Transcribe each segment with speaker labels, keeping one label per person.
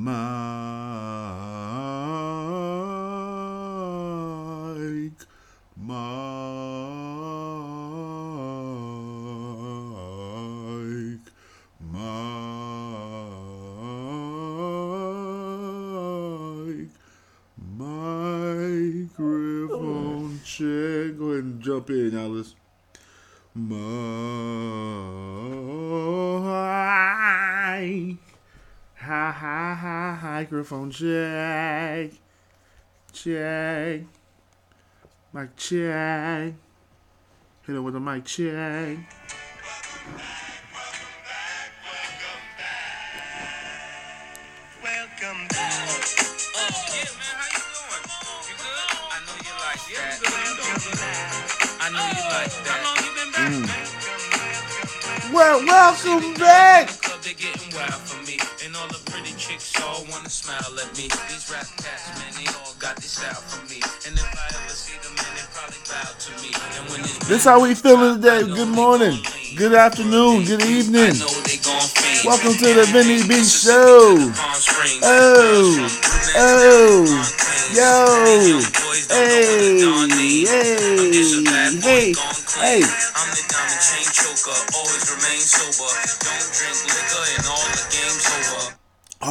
Speaker 1: Mike, Mike, Mike, microphone check. Go ahead and jump in, Alice. Mike, microphone check, check, mic check. Hit it with a mic check.
Speaker 2: Wanna smile at me. These rap cats, man, they all got this style for me. And if I ever see them, man, they probably bow to me. And when it's
Speaker 1: This how we feeling today. Good morning, good afternoon, good evening.
Speaker 2: I know they gon' fiend.
Speaker 1: Welcome to the Vinny B Show. Oh, oh, yo, hey, hey, hey.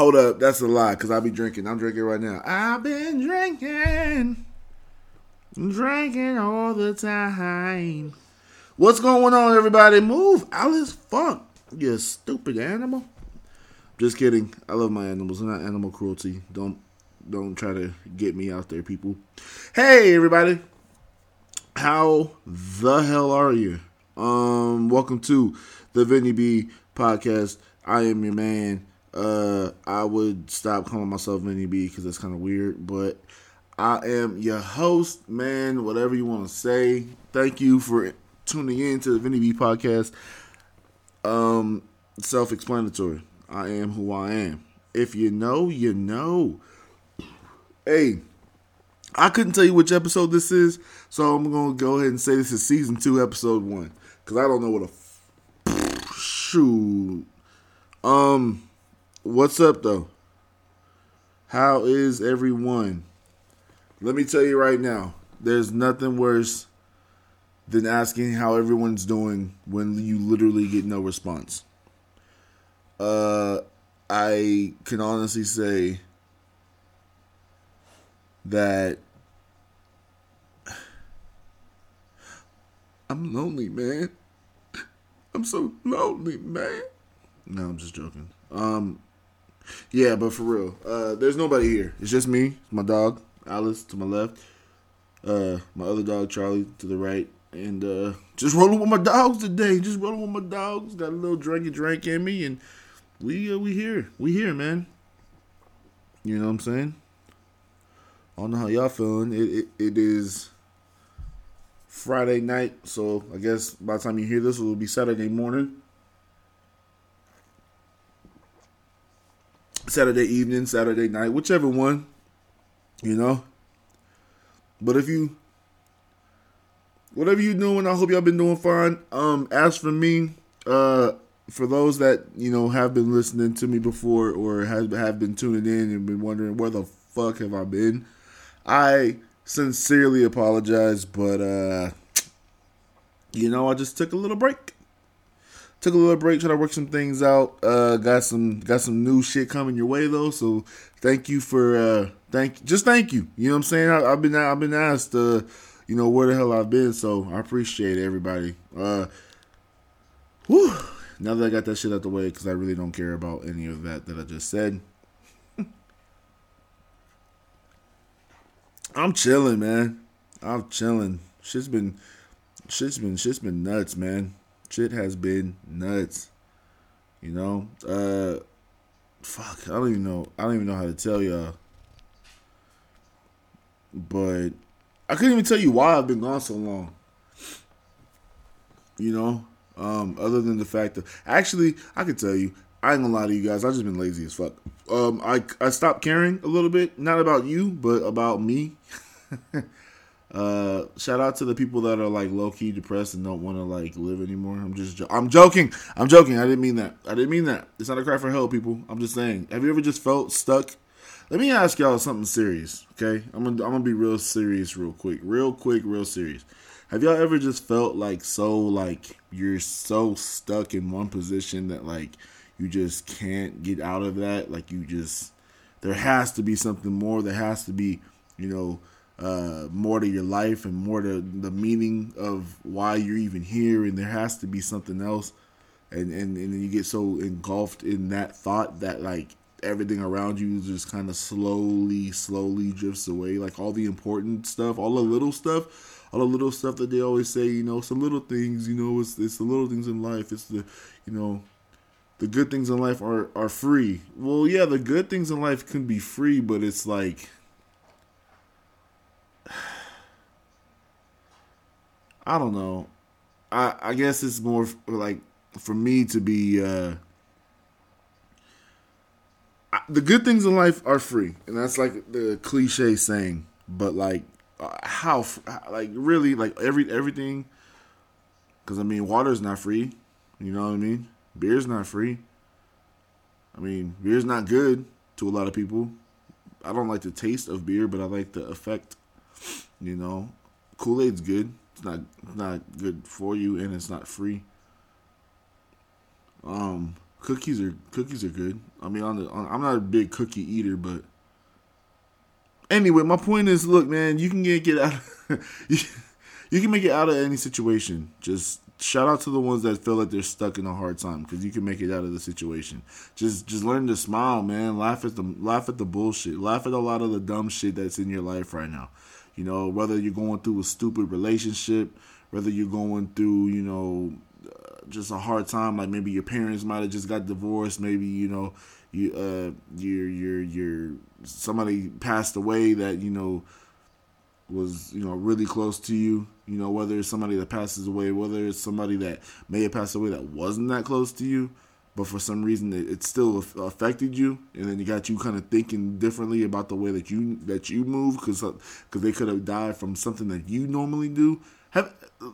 Speaker 1: Hold up, that's a lie, cause I be drinking. I'm drinking right now. I've been drinking, drinking all the time. What's going on, everybody? Move, Alice. Fuck, you stupid animal. Just kidding. I love my animals. They're not animal cruelty. Don't don't try to get me out there, people. Hey, everybody. How the hell are you? Um, welcome to the Vinny B podcast. I am your man. Uh, I would stop calling myself Vinny B because that's kind of weird, but I am your host, man. Whatever you want to say. Thank you for tuning in to the Vinny B podcast. Um, self-explanatory. I am who I am. If you know, you know. Hey, I couldn't tell you which episode this is, so I'm gonna go ahead and say this is season two, episode one, because I don't know what a f- shoot. Um, what's up though? How is everyone? Let me tell you right now, there's nothing worse than asking how everyone's doing when you literally get no response. Uh, I can honestly say that I'm lonely, man. I'm so lonely, man. No, I'm just joking. Um, yeah, but for real, uh, there's nobody here. It's just me, my dog Alice to my left, uh, my other dog Charlie to the right, and uh, just rolling with my dogs today. Just rolling with my dogs. Got a little drinky drink in me, and we uh, we here, we here, man. You know what I'm saying? I don't know how y'all feeling. It, it it is Friday night, so I guess by the time you hear this, it will be Saturday morning. Saturday evening, Saturday night, whichever one, you know. But if you, whatever you're doing, I hope y'all been doing fine. Um, as for me, uh, for those that you know have been listening to me before or have have been tuning in and been wondering where the fuck have I been, I sincerely apologize, but uh, you know I just took a little break took a little break, trying to work some things out. Uh, got some got some new shit coming your way though. So thank you for uh, thank just thank you. You know what I'm saying? I, have been I've been asked uh, you know where the hell I've been, so I appreciate everybody. Uh, whew. Now that I got that shit out the way, because I really don't care about any of that that I just said. I'm chilling, man. I'm chilling. Shit's been, shit's been, shit's been nuts, man shit has been nuts. You know, uh, fuck, I don't even know. I don't even know how to tell y'all. But I couldn't even tell you why I've been gone so long. You know, um, other than the fact that actually I could tell you, I ain't gonna lie to you guys. I've just been lazy as fuck. Um, I I stopped caring a little bit, not about you, but about me. Uh, shout out to the people that are like low key depressed and don't want to like live anymore. I'm just, jo- I'm joking. I'm joking. I didn't mean that. I didn't mean that. It's not a cry for help, people. I'm just saying. Have you ever just felt stuck? Let me ask y'all something serious, okay? I'm gonna, I'm gonna be real serious, real quick, real quick, real serious. Have y'all ever just felt like so like you're so stuck in one position that like you just can't get out of that? Like you just there has to be something more. There has to be, you know, uh, more to your life and more to the meaning of why you're even here. And there has to be something else. And and and then you get so engulfed in that thought that like everything around you just kind of slowly, slowly drifts away. Like all the important stuff, all the little stuff all the little stuff that they always say, you know, some little things, you know, it's it's the little things in life. It's the, you know, the good things in life are are free. Well, yeah, the good things in life can be free, but it's like I don't know. I I guess it's more like for me to be uh the good things in life are free, and that's like the cliche saying. But like, uh, how like really like every everything? Because I mean, water's not free. You know what I mean? Beer's not free. I mean, beer's not good to a lot of people. I don't like the taste of beer, but I like the effect. You know, Kool Aid's good. It's not not good for you, and it's not free. Um, cookies are cookies are good. I mean, on the on, I'm not a big cookie eater, but anyway, my point is, look, man, you can get get out. you, you can make it out of any situation. Just shout out to the ones that feel like they're stuck in a hard time because you can make it out of the situation. Just just learn to smile, man. Laugh at the laugh at the bullshit. Laugh at a lot of the dumb shit that's in your life right now. You know, whether you're going through a stupid relationship, whether you're going through, you know, uh, just a hard time, like maybe your parents might have just got divorced, maybe you know, you uh, your your your somebody passed away that you know was you know really close to you. You know, whether it's somebody that passes away, whether it's somebody that may have passed away that wasn't that close to you but for some reason it, it still affected you, and then it got you kind of thinking differently about the way that you that you move because because uh, they could have died from something that you normally do. Have uh,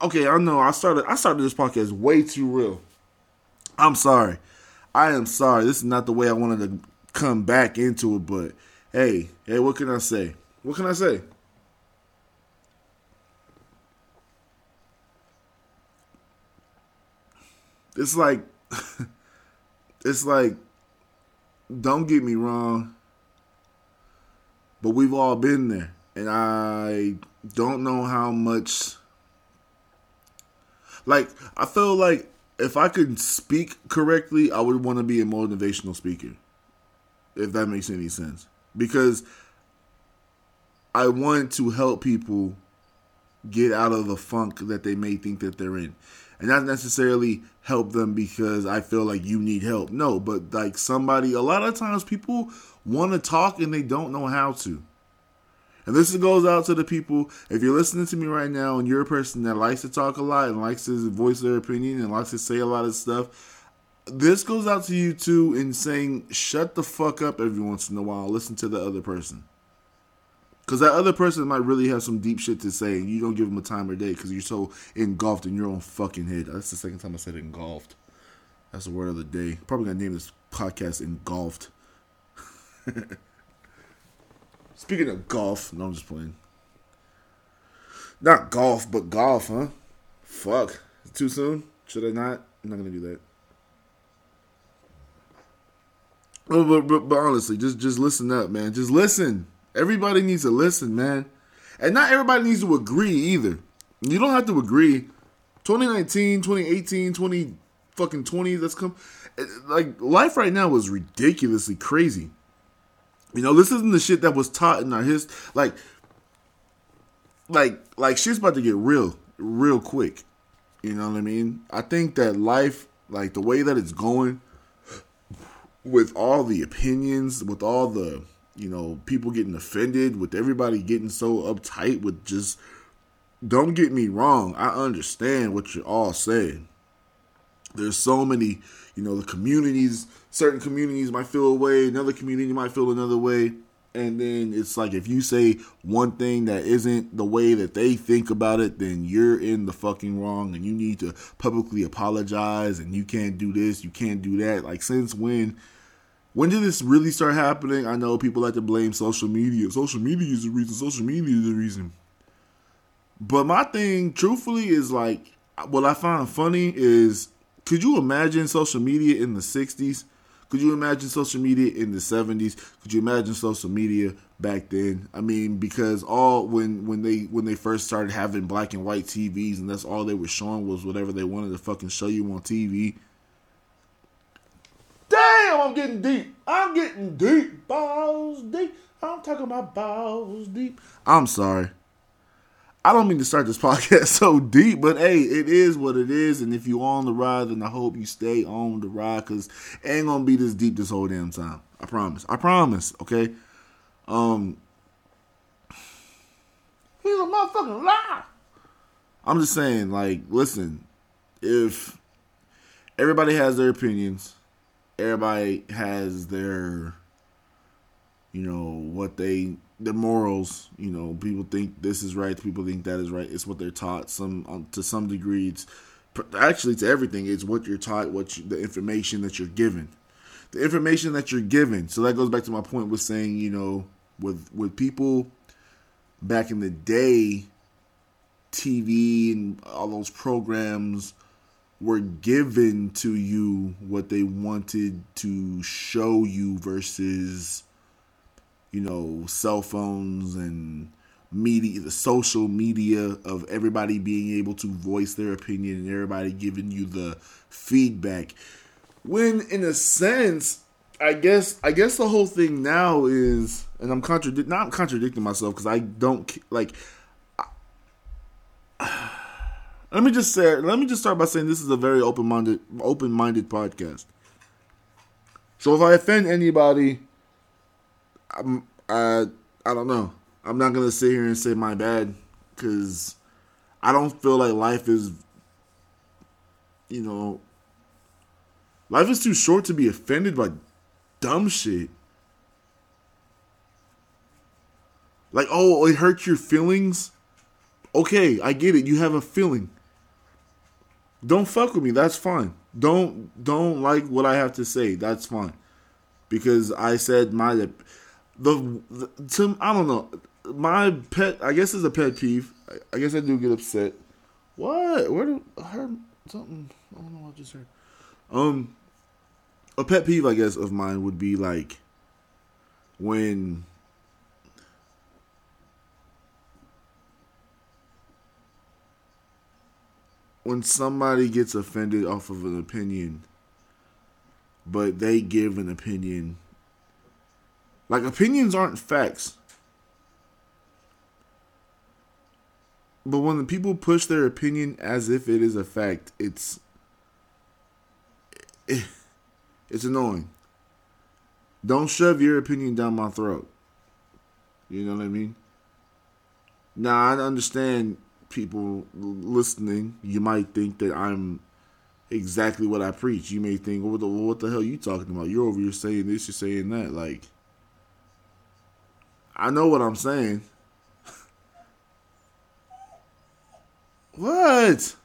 Speaker 1: okay, I know I started I started this podcast way too real. I'm sorry. I am sorry. This is not the way I wanted to come back into it, but hey, hey, what can I say? What can I say? It's like it's like, don't get me wrong, but we've all been there. And I don't know how much. Like, I feel like if I could speak correctly, I would want to be a motivational speaker. If that makes any sense. Because I want to help people get out of the funk that they may think that they're in and not necessarily help them because I feel like you need help. No, but like somebody, a lot of times people want to talk and they don't know how to. And this goes out to the people. If you're listening to me right now and you're a person that likes to talk a lot and likes to voice their opinion and likes to say a lot of stuff, this goes out to you too in saying, shut the fuck up every once in a while. Listen to the other person. Because that other person might really have some deep shit to say, and you don't give them a time or day because you're so engulfed in your own fucking head. That's the second time I said engulfed. That's the word of the day. Probably gonna name this podcast engulfed. Speaking of golf, no, I'm just playing. Not golf, but golf, huh? Fuck. Too soon? Should I not? I'm not gonna do that. But, but, but, but honestly, just just listen up, man. Just listen. Everybody needs to listen, man. And not everybody needs to agree either. You don't have to agree. 2019, 2018, 20 fucking 20, that's come like life right now is ridiculously crazy. You know, this isn't the shit that was taught in our history. Like, like, like shit's about to get real, real quick. You know what I mean? I think that life, like the way that it's going, with all the opinions, with all the you know, people getting offended, with everybody getting so uptight with just don't get me wrong, I understand what you're all saying. There's so many, you know, the communities, certain communities might feel a way, another community might feel another way. and then it's like if you say one thing that isn't the way that they think about it, then you're in the fucking wrong and you need to publicly apologize and you can't do this, you can't do that. Like since when when did this really start happening? I know people like to blame social media. Social media is the reason. Social media is the reason. But my thing, truthfully, is like what I find funny is could you imagine social media in the 60s? Could you imagine social media in the 70s? Could you imagine social media back then? I mean, because all when when they when they first started having black and white TVs and that's all they were showing was whatever they wanted to fucking show you on TV. Damn, I'm getting deep. I'm getting deep. Balls deep. I'm talking about balls deep. I'm sorry. I don't mean to start this podcast so deep, but hey, it is what it is. And if you on the ride, then I hope you stay on the ride because ain't gonna be this deep this whole damn time. I promise. I promise. Okay. Um, he's a motherfucking lie. I'm just saying, like, listen, if everybody has their opinions, everybody has their, you know, what they the morals. You know, people think this is right. People think that is right. It's what they're taught. Some um, to some degree, actually to everything. It's what you're taught. What you, the information that you're given, the information that you're given. So that goes back to my point with saying, you know, with with people back in the day, TV and all those programs were given to you what they wanted to show you versus you know, cell phones and media, the social media of everybody being able to voice their opinion and everybody giving you the feedback. When, in a sense, I guess I guess the whole thing now is, and I'm contradict not contradicting myself because I don't like. Let me just say, let me just start by saying this is a very open minded, open minded podcast. So if I offend anybody, I'm, I I don't know. I'm not gonna sit here and say my bad because I don't feel like life is, you know, life is too short to be offended by dumb shit. Like, oh, it hurts your feelings. Okay, I get it. You have a feeling. Don't fuck with me. That's fine. Don't don't like what I have to say. That's fine. Because I said my the, the to I don't know. My pet, I guess, is a pet peeve. I, I guess I do get upset. What? Where do I heard something? I don't know what I just heard. Um, a pet peeve, I guess, of mine would be like when when somebody gets offended off of an opinion, but they give an opinion like opinions aren't facts. But when the people push their opinion as if it is a fact, it's it's annoying. Don't shove your opinion down my throat. You know what I mean? Now I understand people listening. You might think that I'm exactly what I preach. You may think, "What the what the hell are you talking about? You're over here saying this, you're saying that." Like, I know what I'm saying. what?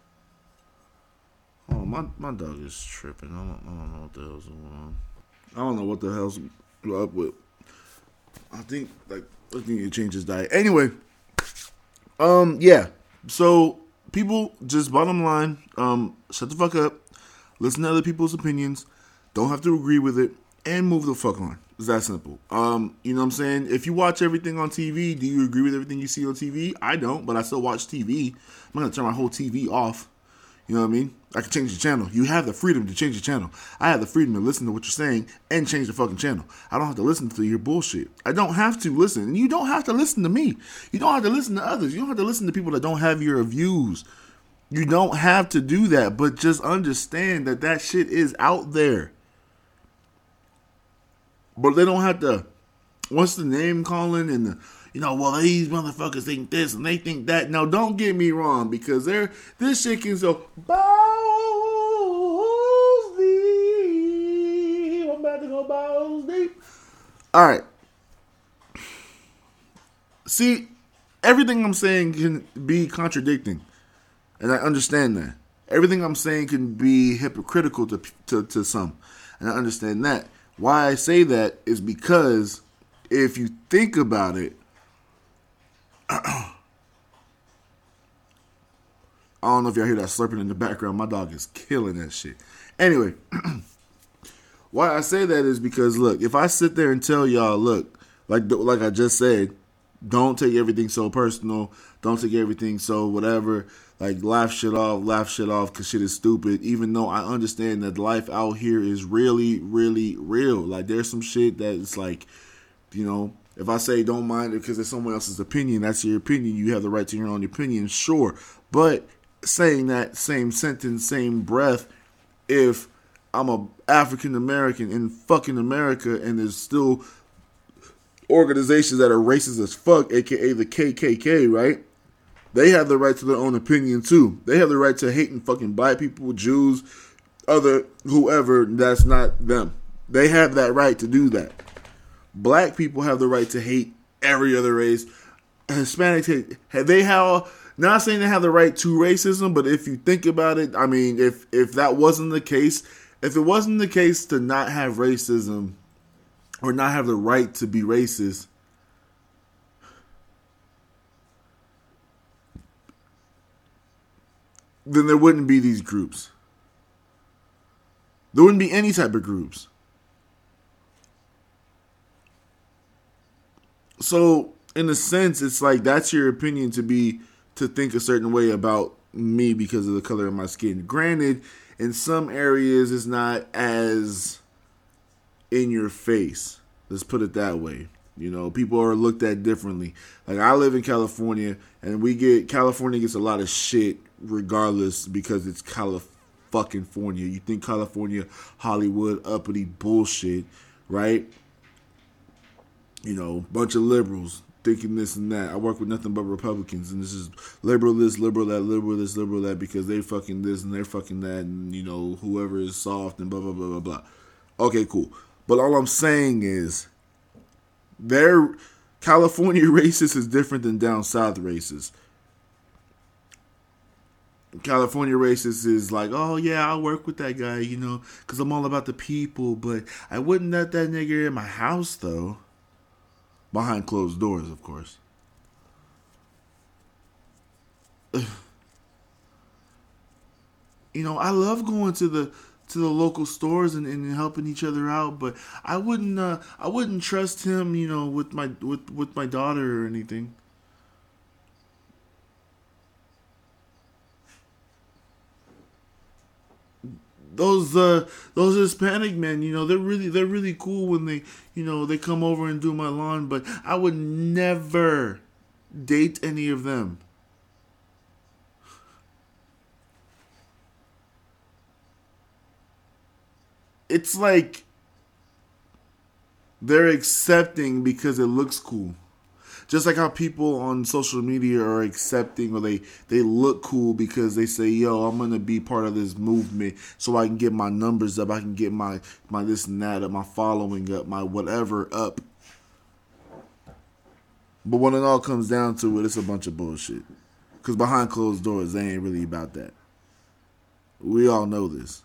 Speaker 1: Oh, my my dog is tripping. I don't, I don't know what the hell's going on. I don't know what the hell's up with. I think like I think he change his diet. Anyway, um, yeah. So people, just bottom line, um, shut the fuck up. Listen to other people's opinions. Don't have to agree with it, and move the fuck on. It's that simple. Um, you know what I'm saying? If you watch everything on TV, do you agree with everything you see on TV? I don't, but I still watch TV. I'm gonna turn my whole TV off. You know what I mean? I can change the channel. You have the freedom to change the channel. I have the freedom to listen to what you're saying and change the fucking channel. I don't have to listen to your bullshit. I don't have to listen. You don't have to listen to me. You don't have to listen to others. You don't have to listen to people that don't have your views. You don't have to do that, but just understand that that shit is out there. But they don't have to. What's the name calling and the, you know, well these motherfuckers think this and they think that. No, don't get me wrong because they're this shit can so balls deep. I'm about to go balls deep. All right. See, everything I'm saying can be contradicting, and I understand that. Everything I'm saying can be hypocritical to to, to some, and I understand that. Why I say that is because if you think about it, I don't know if y'all hear that slurping in the background. My dog is killing that shit. Anyway, why I say that is because look, if I sit there and tell y'all, look, like like I just said, don't take everything so personal. Don't take everything so whatever. Like laugh shit off, laugh shit off because shit is stupid. Even though I understand that life out here is really, really real. Like there's some shit that it's like, you know, if I say don't mind it because it's someone else's opinion, that's your opinion. You have the right to your own opinion, sure. But saying that same sentence, same breath, if I'm a African American in fucking America and there's still organizations that are racist as fuck, aka the KKK, right? They have the right to their own opinion too. They have the right to hating fucking black people, Jews, other whoever that's not them. They have that right to do that. Black people have the right to hate every other race. Hispanics have they have not saying they have the right to racism, but if you think about it, I mean, if if that wasn't the case, if it wasn't the case to not have racism or not have the right to be racist, then there wouldn't be these groups. There wouldn't be any type of groups. So, in a sense, it's like that's your opinion to be to think a certain way about me because of the color of my skin. Granted, in some areas it's not as in your face. Let's put it that way. You know, people are looked at differently. Like I live in California and we get California gets a lot of shit regardless because it's California. You think California, Hollywood, uppity bullshit, right? You know, bunch of liberals thinking this and that. I work with nothing but Republicans, and this is liberal this, liberal that, liberal this, liberal that, because they fucking this and they're fucking that, and you know whoever is soft and blah blah blah blah blah. Okay, cool. But all I'm saying is, their California racist is different than down south racist. California racist is like, oh yeah, I'll work with that guy, you know, because I'm all about the people, but I wouldn't let that nigga in my house though. Behind closed doors, of course. You know, I love going to the to the local stores and, and helping each other out, but I wouldn't uh, I wouldn't trust him, you know, with my with with my daughter or anything. Those uh those Hispanic men, you know, they're really they're really cool when they you know they come over and do my lawn, but I would never date any of them. It's like they're accepting because it looks cool just like how people on social media are accepting or they they look cool because they say yo i'm gonna be part of this movement so i can get my numbers up. I can get my my this and that up my following up my whatever up. But when it all comes down to it it's a bunch of bullshit. Because behind closed doors they ain't really about that. We all know this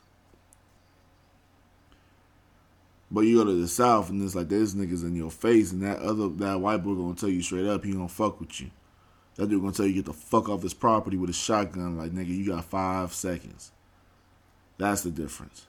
Speaker 1: but you go to the south and it's like there's niggas in your face and that other that white boy gonna tell you straight up he gonna fuck with you. That dude gonna tell you get the fuck off his property with a shotgun like nigga you got five seconds. That's the difference.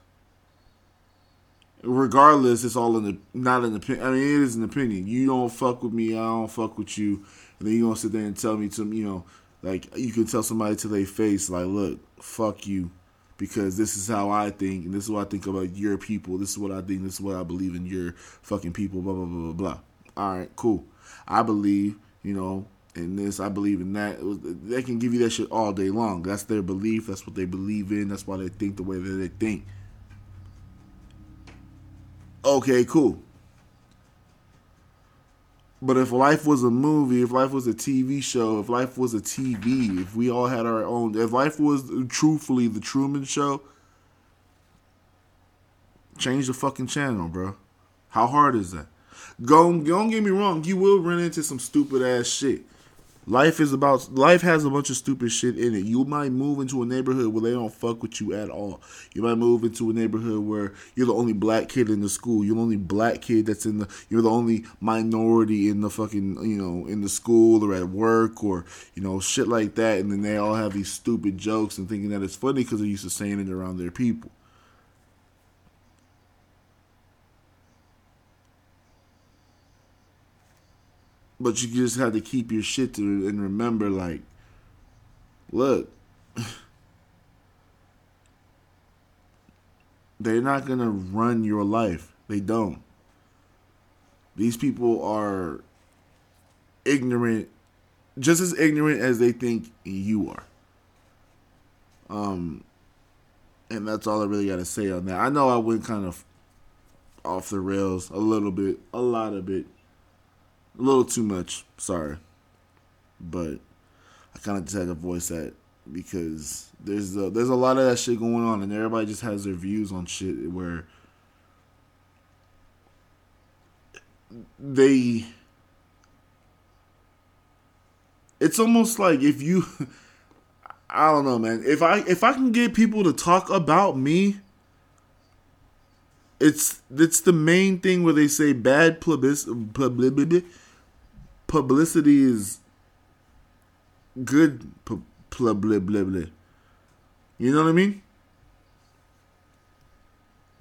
Speaker 1: Regardless, it's all in the not an opinion. I mean, it is an opinion. You don't fuck with me, I don't fuck with you, and then you gonna sit there and tell me to you know, like you can tell somebody to their face like, look, fuck you because this is how I think, and this is what I think about your people. This is what I think. This is what I believe in your fucking people. Blah blah blah blah blah. All right, cool. I believe, you know, in this. I believe in that. they can give you that shit all day long. That's their belief. That's what they believe in. That's why they think the way that they think. Okay, cool. But if life was a movie, if life was a TV show, if life was a TV, if we all had our own, if life was truthfully the Truman Show, change the fucking channel, bro. How hard is that? Don't don't get me wrong. You will run into some stupid ass shit. Life is about life has a bunch of stupid shit in it. You might move into a neighborhood where they don't fuck with you at all. You might move into a neighborhood where you're the only black kid in the school. You're the only black kid that's in the you're the only minority in the fucking you know, in the school or at work or, you know, shit like that and then they all have these stupid jokes and thinking that it's funny because they're used to saying it around their people. But you just have to keep your shit to and remember, like, look, they're not gonna run your life. They don't. These people are ignorant, just as ignorant as they think you are. Um, and that's all I really got to say on that. I know I went kind of off the rails a little bit, a lot of it a little too much. Sorry, but I kind of just had to voice that because there's a, there's a lot of that shit going on, and everybody just has their views on shit where they. It's almost like if you, I don't know, man. If I if I can get people to talk about me, it's it's the main thing where they say bad publicity publicity is good blah, blah, blah, blah. You know what I mean?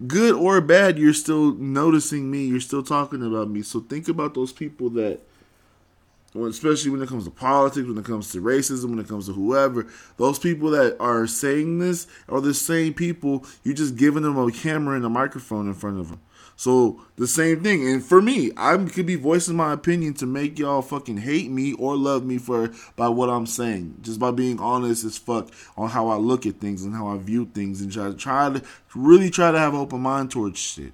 Speaker 1: Good or bad, you're still noticing me. You're still talking about me. So think about those people that, especially when it comes to politics, when it comes to racism, when it comes to whoever, those people that are saying this are the same people. You're just giving them a camera and a microphone in front of them. So the same thing. And for me, I could be voicing my opinion to make y'all fucking hate me or love me for by what I'm saying. Just by being honest as fuck on how I look at things and how I view things and try to try to really try to have an open mind towards shit.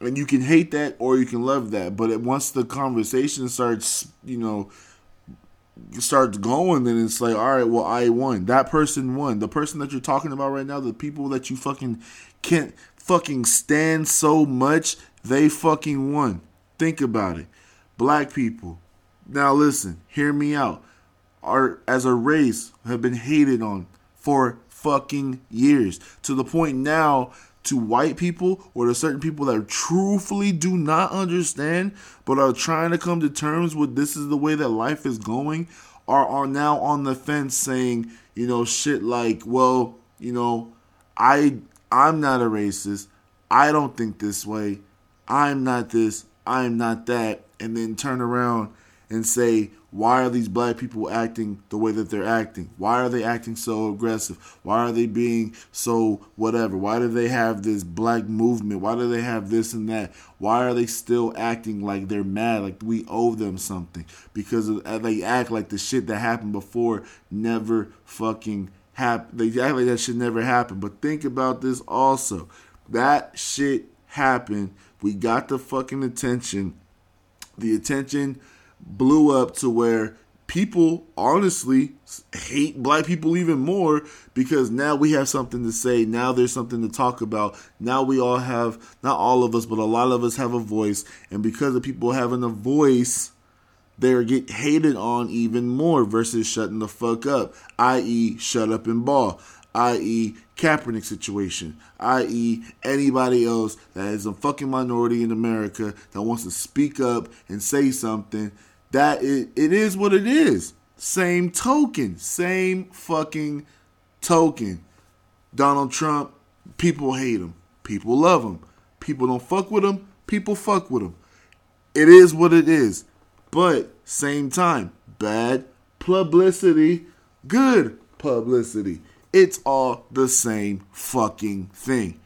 Speaker 1: And you can hate that or you can love that. But it, once the conversation starts, you know, starts going, then it's like, all right, well, I won. That person won. The person that you're talking about right now, the people that you fucking can't fucking stand so much, they fucking won. Think about it. Black people. Now listen, hear me out. Are as a race have been hated on for fucking years to the point now to white people or to certain people that truthfully do not understand but are trying to come to terms with this is the way that life is going are are now on the fence saying, you know, shit like, well, you know, I I'm not a racist. I don't think this way. I'm not this. I'm not that. And then turn around and say, why are these black people acting the way that they're acting? Why are they acting so aggressive? Why are they being so whatever? Why do they have this black movement? Why do they have this and that? Why are they still acting like they're mad, like we owe them something? Because they act like the shit that happened before never fucking happen. That should never happen. But think about this also. That shit happened. We got the fucking attention. The attention blew up to where people honestly hate black people even more because now we have something to say. Now there's something to talk about. Now we all have, not all of us, but a lot of us have a voice. And because of people having a voice, they are get hated on even more versus shutting the fuck up, i.e., shut up and ball, i.e., Kaepernick situation, i.e., anybody else that is a fucking minority in America that wants to speak up and say something. That it, it is what it is. Same token, same fucking token. Donald Trump, people hate him, people love him, people don't fuck with him, people fuck with him. It is what it is. But same time, bad publicity, good publicity. It's all the same fucking thing.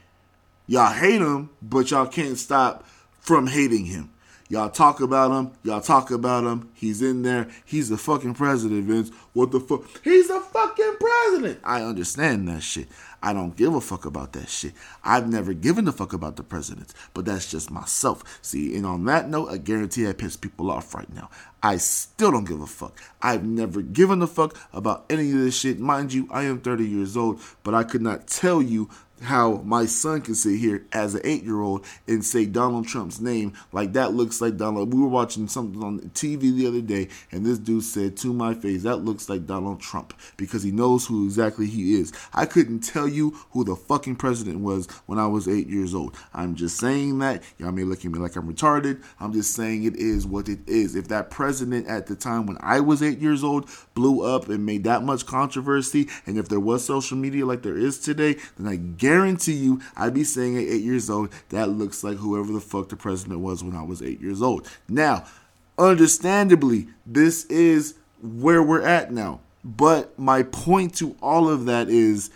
Speaker 1: Y'all hate him, but y'all can't stop from hating him. Y'all talk about him. Y'all talk about him. He's in there. He's the fucking president, Vince. What the fuck? He's the fucking president. I understand that shit. I don't give a fuck about that shit. I've never given a fuck about the presidents, but that's just myself. See, and on that note, I guarantee I piss people off right now. I still don't give a fuck. I've never given a fuck about any of this shit. Mind you, I am 30 years old, but I could not tell you how my son can sit here as an eight year old and say Donald Trump's name like that looks like Donald. We were watching something on TV the other day, and this dude said to my face, "That looks like Donald Trump," because he knows who exactly he is. I couldn't tell you who the fucking president was when I was eight years old. I'm just saying that. Y'all may look at me like I'm retarded. I'm just saying it is what it is. If that president at the time when I was eight years old blew up and made that much controversy, and if there was social media like there is today, then I guarantee you I'd be saying at eight years old, that looks like whoever the fuck the president was when I was eight years old. Now, understandably, this is where we're at now. But my point to all of that is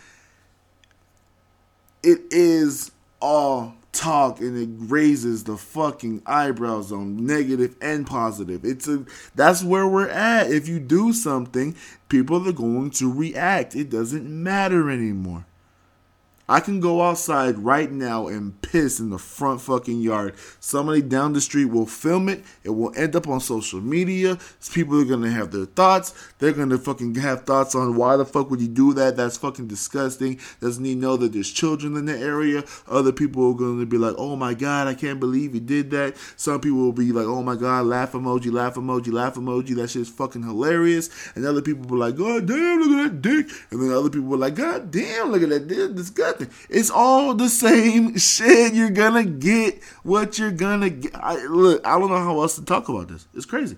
Speaker 1: it is all talk and it raises the fucking eyebrows on negative and positive. It's a that's where we're at. If you do something, people are going to react. It doesn't matter anymore. I can go outside right now and piss in the front fucking yard. Somebody down the street will film it. It will end up on social media. People are gonna have their thoughts. They're gonna fucking have thoughts on why the fuck would you do that? That's fucking disgusting. Doesn't he know that there's children in the area? Other people are gonna be like, oh my god, I can't believe he did that. Some people will be like, oh my god, laugh emoji, laugh emoji, laugh emoji. That shit's fucking hilarious. And other people will be like, god damn, look at that dick. And then other people will like, god damn, look at that dick. Disgusting nothing. It's all the same shit. You're gonna get what you're gonna get. I, look, I don't know how else to talk about this. It's crazy.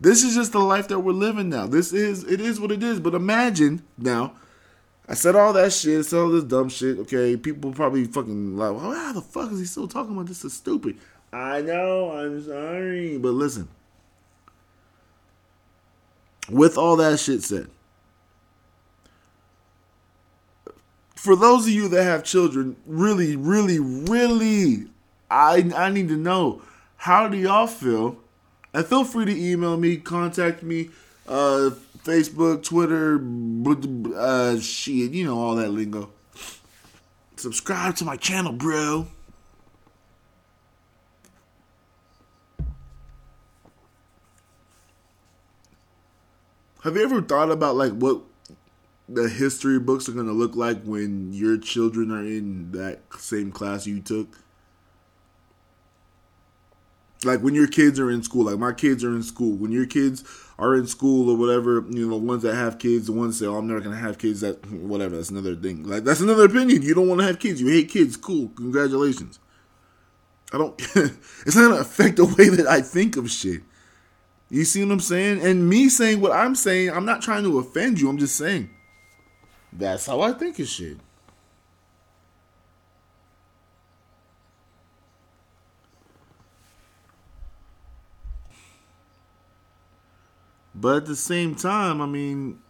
Speaker 1: This is just the life that we're living now. This is it is what it is. But imagine now. I said all that shit, said all this dumb shit. Okay, people probably fucking like, well, how the fuck is he still talking about this? Is stupid. I know. I'm sorry, but listen. With all that shit said, for those of you that have children, really, really, really, I I need to know how do y'all feel? And feel free to email me, contact me, uh, Facebook, Twitter, uh, shit, you know all that lingo. Subscribe to my channel, bro. Have you ever thought about like what the history books are going to look like when your children are in that same class you took? Like when your kids are in school, like my kids are in school. When your kids are in school or whatever, you know, the ones that have kids, the ones that "Oh, I'm never gonna have kids." That whatever. That's another thing. Like that's another opinion. You don't want to have kids. You hate kids. Cool. Congratulations. I don't. it's not gonna affect the way that I think of shit. You see what I'm saying? And me saying what I'm saying, I'm not trying to offend you. I'm just saying. That's how I think of should. But at the same time, I mean,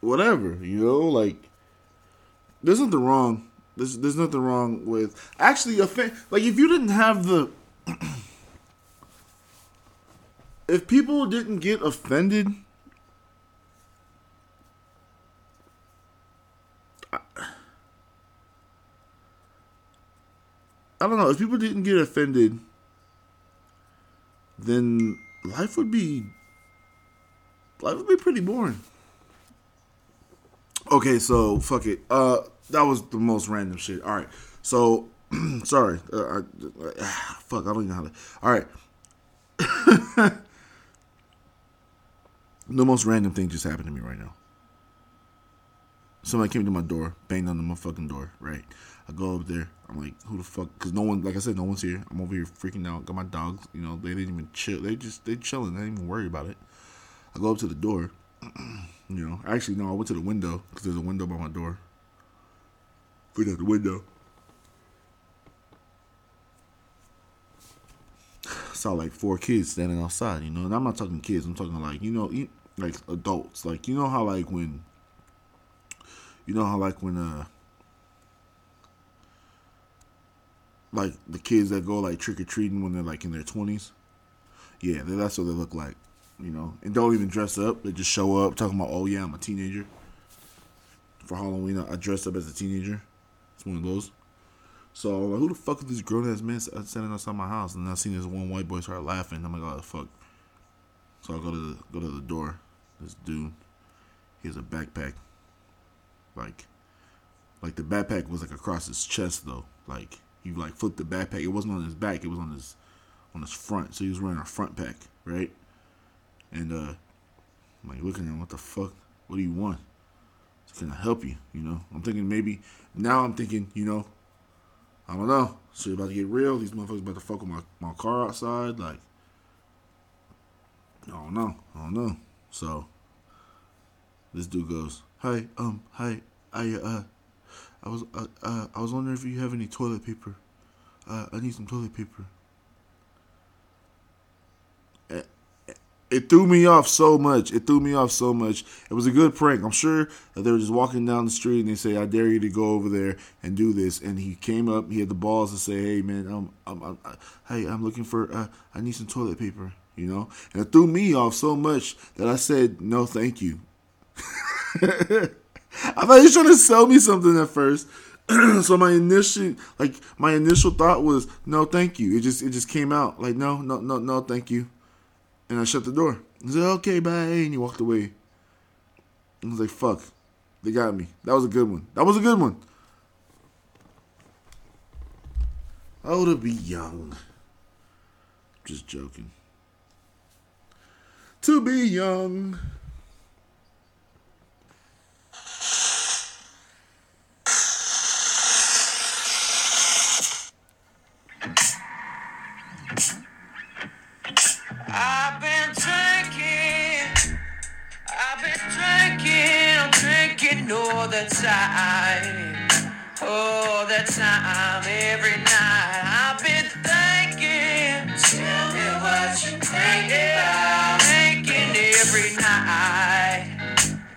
Speaker 1: whatever, you know, like there's nothing wrong. There's there's nothing wrong with actually offend. Like if you didn't have the, if people didn't get offended I don't know if people didn't get offended, then life would be life would be pretty boring. Okay, so fuck it. Uh, that was the most random shit. All right, so sorry. Uh, I, uh, fuck, I don't even know how to. All right. the most random thing just happened to me right now. Somebody came to my door, banged on the motherfucking door, right? I go up there. I'm like, who the fuck? Because no one, like I said, no one's here. I'm over here freaking out. Got my dogs. You know, they didn't even chill. They just they chilling. They didn't even worry about it. I go up to the door. you know, actually no, I went to the window because there's a window by my door. Look at the window. Saw like four kids standing outside. You know, and I'm not talking kids. I'm talking like you know, like adults. Like you know how like when. You know how like when uh like the kids that go like trick or treating when they're like in their twenties. Yeah, that's what they look like, you know, and don't even dress up. They just show up talking about, oh yeah, I'm a teenager. For Halloween, I dressed up as a teenager. It's one of those. So like, who the fuck is this grown ass man standing outside my house? And I seen this one white boy start laughing. I'm like, oh fuck. So I go to the go to the door. This dude, he has a backpack, like Like the backpack was like across his chest though. Like he like flipped the backpack. It wasn't on his back. It was on his on his front. So he was wearing a front pack, right? And uh, I'm like looking at him. What the fuck? What do you want? Can I help you? You know. I'm thinking maybe now. I'm thinking you know. I don't know. Shit about to get real. These motherfuckers about to fuck with my, my car outside. Like, I don't know. I don't know. So, this dude goes, "Hi, um, hi, I, uh, I was, uh, uh, I was wondering if you have any toilet paper. Uh, I need some toilet paper." It, threw me off so much. It threw me off so much. It was a good prank. I'm sure that they were just walking down the street and they say, "I dare you to go over there and do this." And he came up. He had the balls to say, "Hey, man, I'm, I'm, I, hey, I'm looking for, uh, I need some toilet paper." You know, and it threw me off so much that I said, "No, thank you." I thought he was trying to sell me something at first. so my initial like my initial thought was no thank you. It just it just came out like no no no no thank you. And I shut the door. He said, Okay, bye and he walked away. I was like, fuck. They got me. That was a good one. That was a good one. Oh to be young. Just joking. To be young.
Speaker 2: I'm all the time, all the time, every night. I've been thinking, tell me what you think about, thinking every night.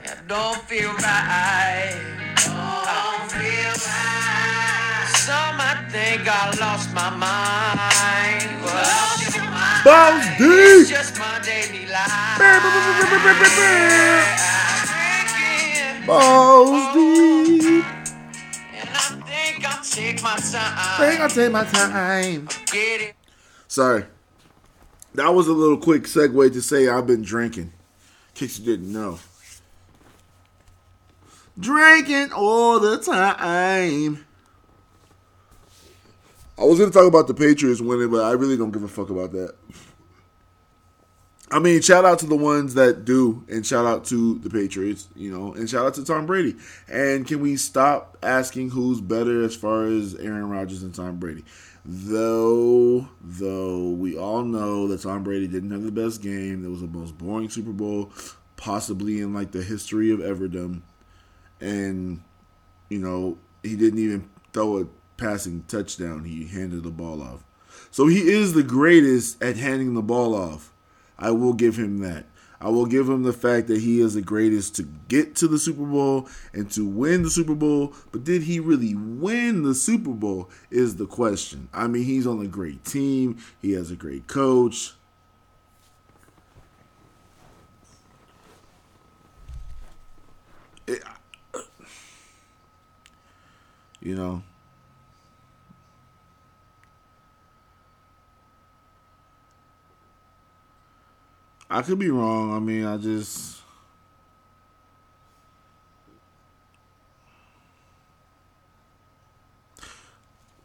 Speaker 2: I don't feel right, don't feel right. Some might think I lost my mind, well,
Speaker 1: Bounce
Speaker 2: it's
Speaker 1: deep.
Speaker 2: just my daily life.
Speaker 1: Balls deep.
Speaker 2: And I think I'll take my time.
Speaker 1: Think I'll take my time. Sorry. That was a little quick segue to say I've been drinking. In case you didn't know. Drinking all the time. I was going to talk about the Patriots winning, but I really don't give a fuck about that. I mean, shout out to the ones that do, and shout out to the Patriots, you know, and shout out to Tom Brady. And can we stop asking who's better as far as Aaron Rodgers and Tom Brady? Though, though we all know that Tom Brady didn't have the best game. It was the most boring Super Bowl, possibly in like the history of Everdom. And, you know, he didn't even throw a passing touchdown. He handed the ball off. So he is the greatest at handing the ball off. I will give him that. I will give him the fact that he is the greatest to get to the Super Bowl and to win the Super Bowl. But did he really win the Super Bowl? Is the question. I mean, he's on a great team, he has a great coach. It- you know, I could be wrong. I mean, I just.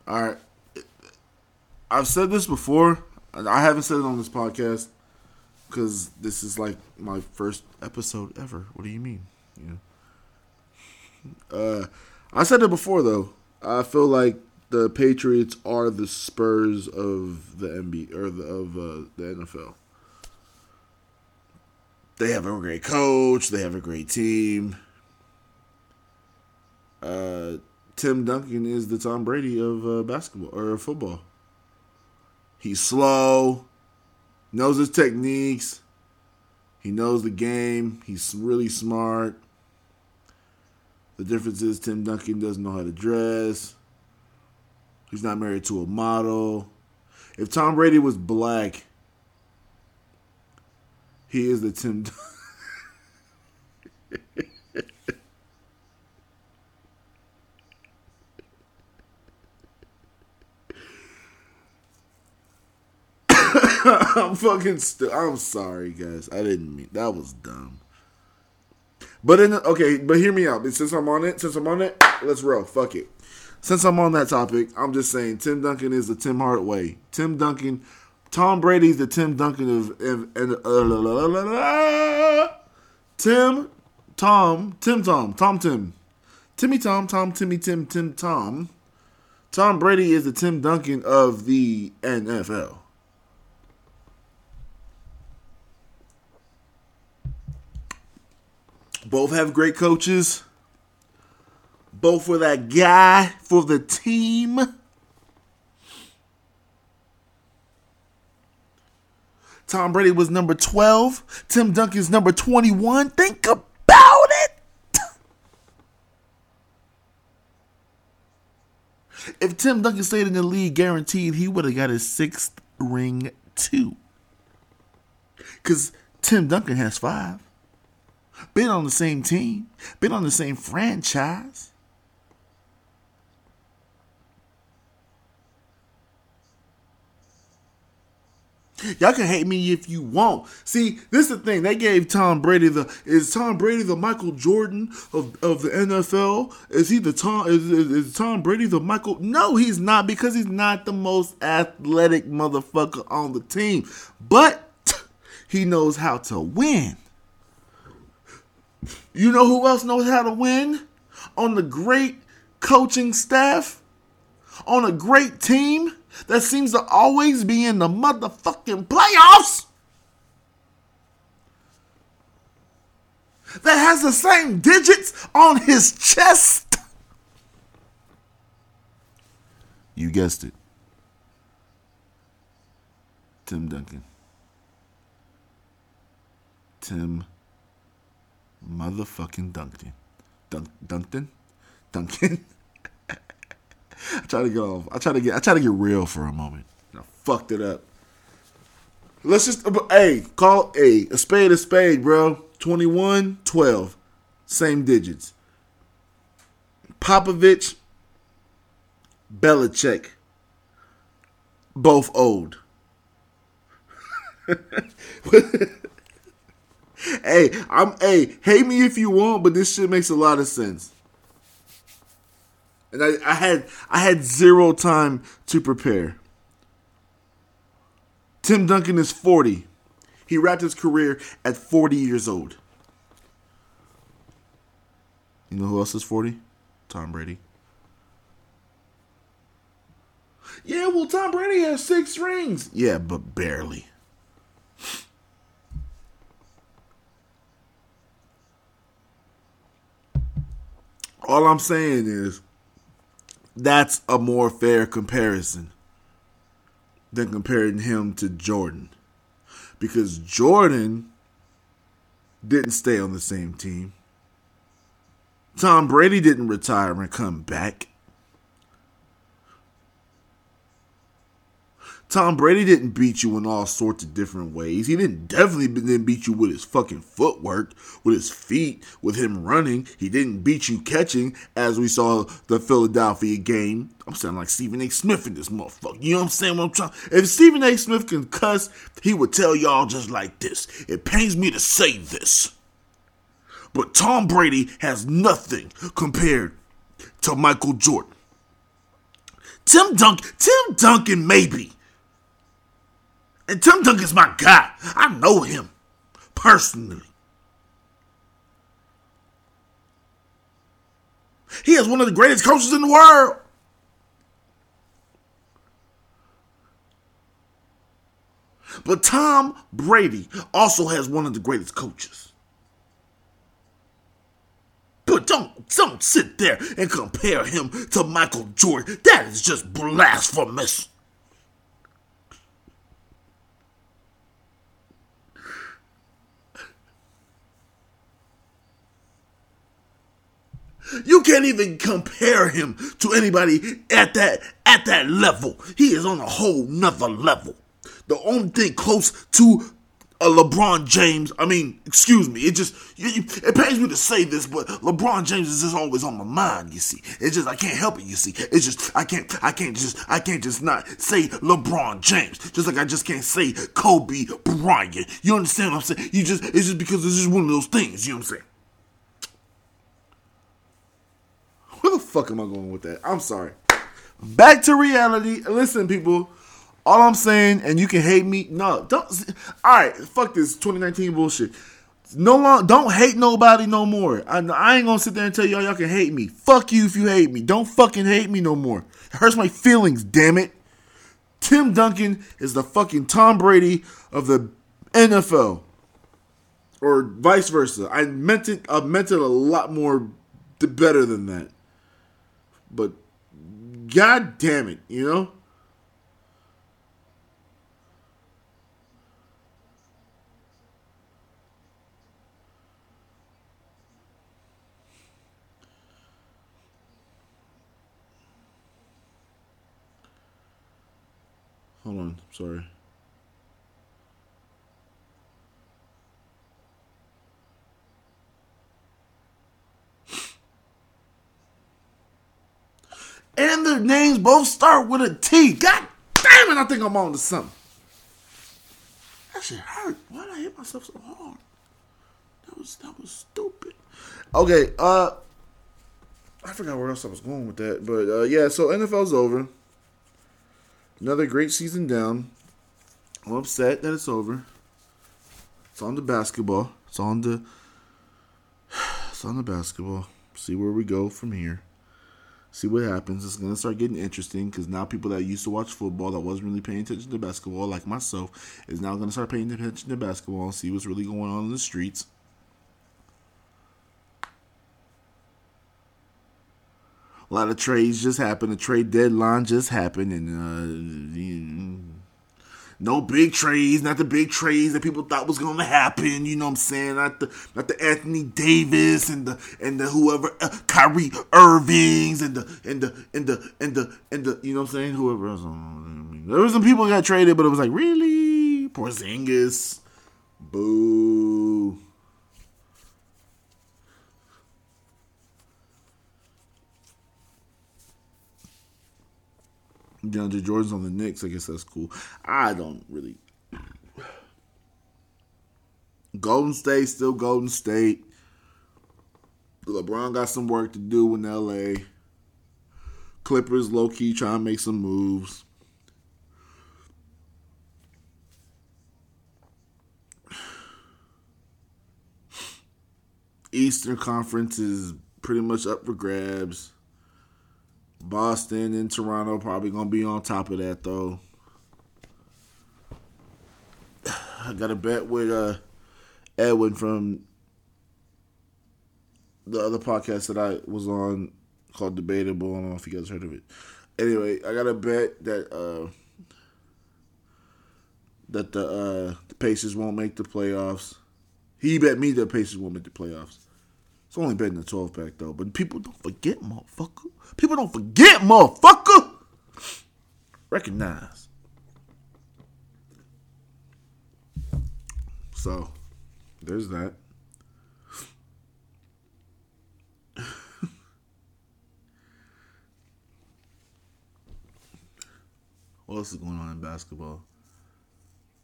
Speaker 1: All right. I've said this before. I haven't said it on this podcast because this is like my first episode ever. What do you mean? You know. Uh, I said it before though. I feel like the Patriots are the Spurs of the NBA or the, of uh, the NFL they have a great coach. They have a great team. Uh, Tim Duncan is the Tom Brady of uh, basketball or football. He's slow, knows his techniques. He knows the game. He's really smart. The difference is Tim Duncan doesn't know how to dress. He's not married to a model. If Tom Brady was black, he is the Tim. I'm fucking. St- I'm sorry, guys. I didn't mean that was dumb. But in the, okay, but hear me out. Since I'm on it, since I'm on it, let's roll. Fuck it. Since I'm on that topic, I'm just saying Tim Duncan is the Tim Hardaway. Tim Duncan, Tom Brady's the Tim Duncan of and, and uh, la, la, la, la, Tim, Tom, Tim, Tom, Tom, Tim, Timmy, Tom, Tom, Timmy, Tim, Tim, Tom. Tom Brady is the Tim Duncan of the NFL. Both have great coaches. Both were that guy for the team. Tom Brady was number 12. Tim Duncan's number 21. Think about it. If Tim Duncan stayed in the league, guaranteed he would have got his sixth ring too. Because Tim Duncan has five. Been on the same team, been on the same franchise. Y'all can hate me if you want. See, this is the thing. They gave Tom Brady the is Tom Brady the Michael Jordan of, of the NFL? Is he the Tom is, is, is Tom Brady the Michael? No, he's not because he's not the most athletic motherfucker on the team. But he knows how to win. You know who else knows how to win? On the great coaching staff? On a great team? That seems to always be in the motherfucking playoffs that has the same digits on his chest. You guessed it. Tim Duncan. Tim motherfucking Duncan. Dun- Duncan? Duncan? I try to get off. I try to get. I try to get real for a moment. I fucked it up. Let's just. Uh, hey, call a a spade a spade, bro. 21, 12. Same digits. Popovich, Belichick, both old. hey, I'm hey, hate me if you want, but this shit makes a lot of sense and I, I had I had zero time to prepare. Tim Duncan is 40. He wrapped his career at 40 years old. You know who else is 40? Tom Brady. Yeah, well, Tom Brady has six rings. Yeah, but barely. All I'm saying is that's a more fair comparison than comparing him to Jordan. Because Jordan didn't stay on the same team. Tom Brady didn't retire and come back. Tom Brady didn't beat you in all sorts of different ways. He didn't definitely didn't beat you with his fucking footwork, with his feet, with him running. He didn't beat you catching, as we saw the Philadelphia game. I'm sounding like Stephen A. Smith in this motherfucker. You know what I'm saying? What I'm trying. If Stephen A. Smith can cuss, he would tell y'all just like this. It pains me to say this, but Tom Brady has nothing compared to Michael Jordan. Tim Duncan, Tim Duncan, maybe. And Tim is my guy. I know him personally. He is one of the greatest coaches in the world. But Tom Brady also has one of the greatest coaches. But don't don't sit there and compare him to Michael Jordan. That is just blasphemous. You can't even compare him to anybody at that at that level. He is on a whole nother level. The only thing close to a LeBron James, I mean, excuse me, it just it pains me to say this, but LeBron James is just always on my mind. You see, it's just I can't help it. You see, it's just I can't I can't just I can't just not say LeBron James, just like I just can't say Kobe Bryant. You understand what I'm saying? You just it's just because it's just one of those things. You know what I'm saying? Fuck am I going with that? I'm sorry. Back to reality. Listen, people. All I'm saying, and you can hate me. No, don't. All right, fuck this 2019 bullshit. No long, don't hate nobody no more. I, I ain't gonna sit there and tell y'all y'all can hate me. Fuck you if you hate me. Don't fucking hate me no more. It hurts my feelings. Damn it. Tim Duncan is the fucking Tom Brady of the NFL, or vice versa. I meant it. I meant it a lot more better than that. But god damn it, you know. Hold on, sorry. And their names both start with a T. God damn it, I think I'm on to something. That shit hurt. Why did I hit myself so hard? That was that was stupid. Okay, uh I forgot where else I was going with that. But uh yeah, so NFL's over. Another great season down. I'm upset that it's over. It's on the basketball. It's on the it's on the basketball. See where we go from here. See what happens. It's gonna start getting interesting because now people that used to watch football that wasn't really paying attention to basketball, like myself, is now gonna start paying attention to basketball and see what's really going on in the streets. A lot of trades just happened. The trade deadline just happened, and uh, no big trades, not the big trades that people thought was going to happen. You know what I'm saying? Not the not the Anthony Davis and the and the whoever uh, Kyrie Irvings and the and the and the and the and the you know what I'm saying? Whoever else. There was some people got traded, but it was like really Porzingis, boo. DeAndre Jordan's on the Knicks. I guess that's cool. I don't really. Golden State still Golden State. LeBron got some work to do in LA. Clippers low key trying to make some moves. Eastern Conference is pretty much up for grabs. Boston and Toronto probably gonna be on top of that though. I got a bet with uh, Edwin from the other podcast that I was on called Debatable. I don't know if you guys heard of it. Anyway, I got a bet that uh, that the uh, the Pacers won't make the playoffs. He bet me the Pacers won't make the playoffs. It's only betting the 12 pack though. But people don't forget, motherfucker. People don't forget, motherfucker. Recognize. So, there's that. what else is going on in basketball?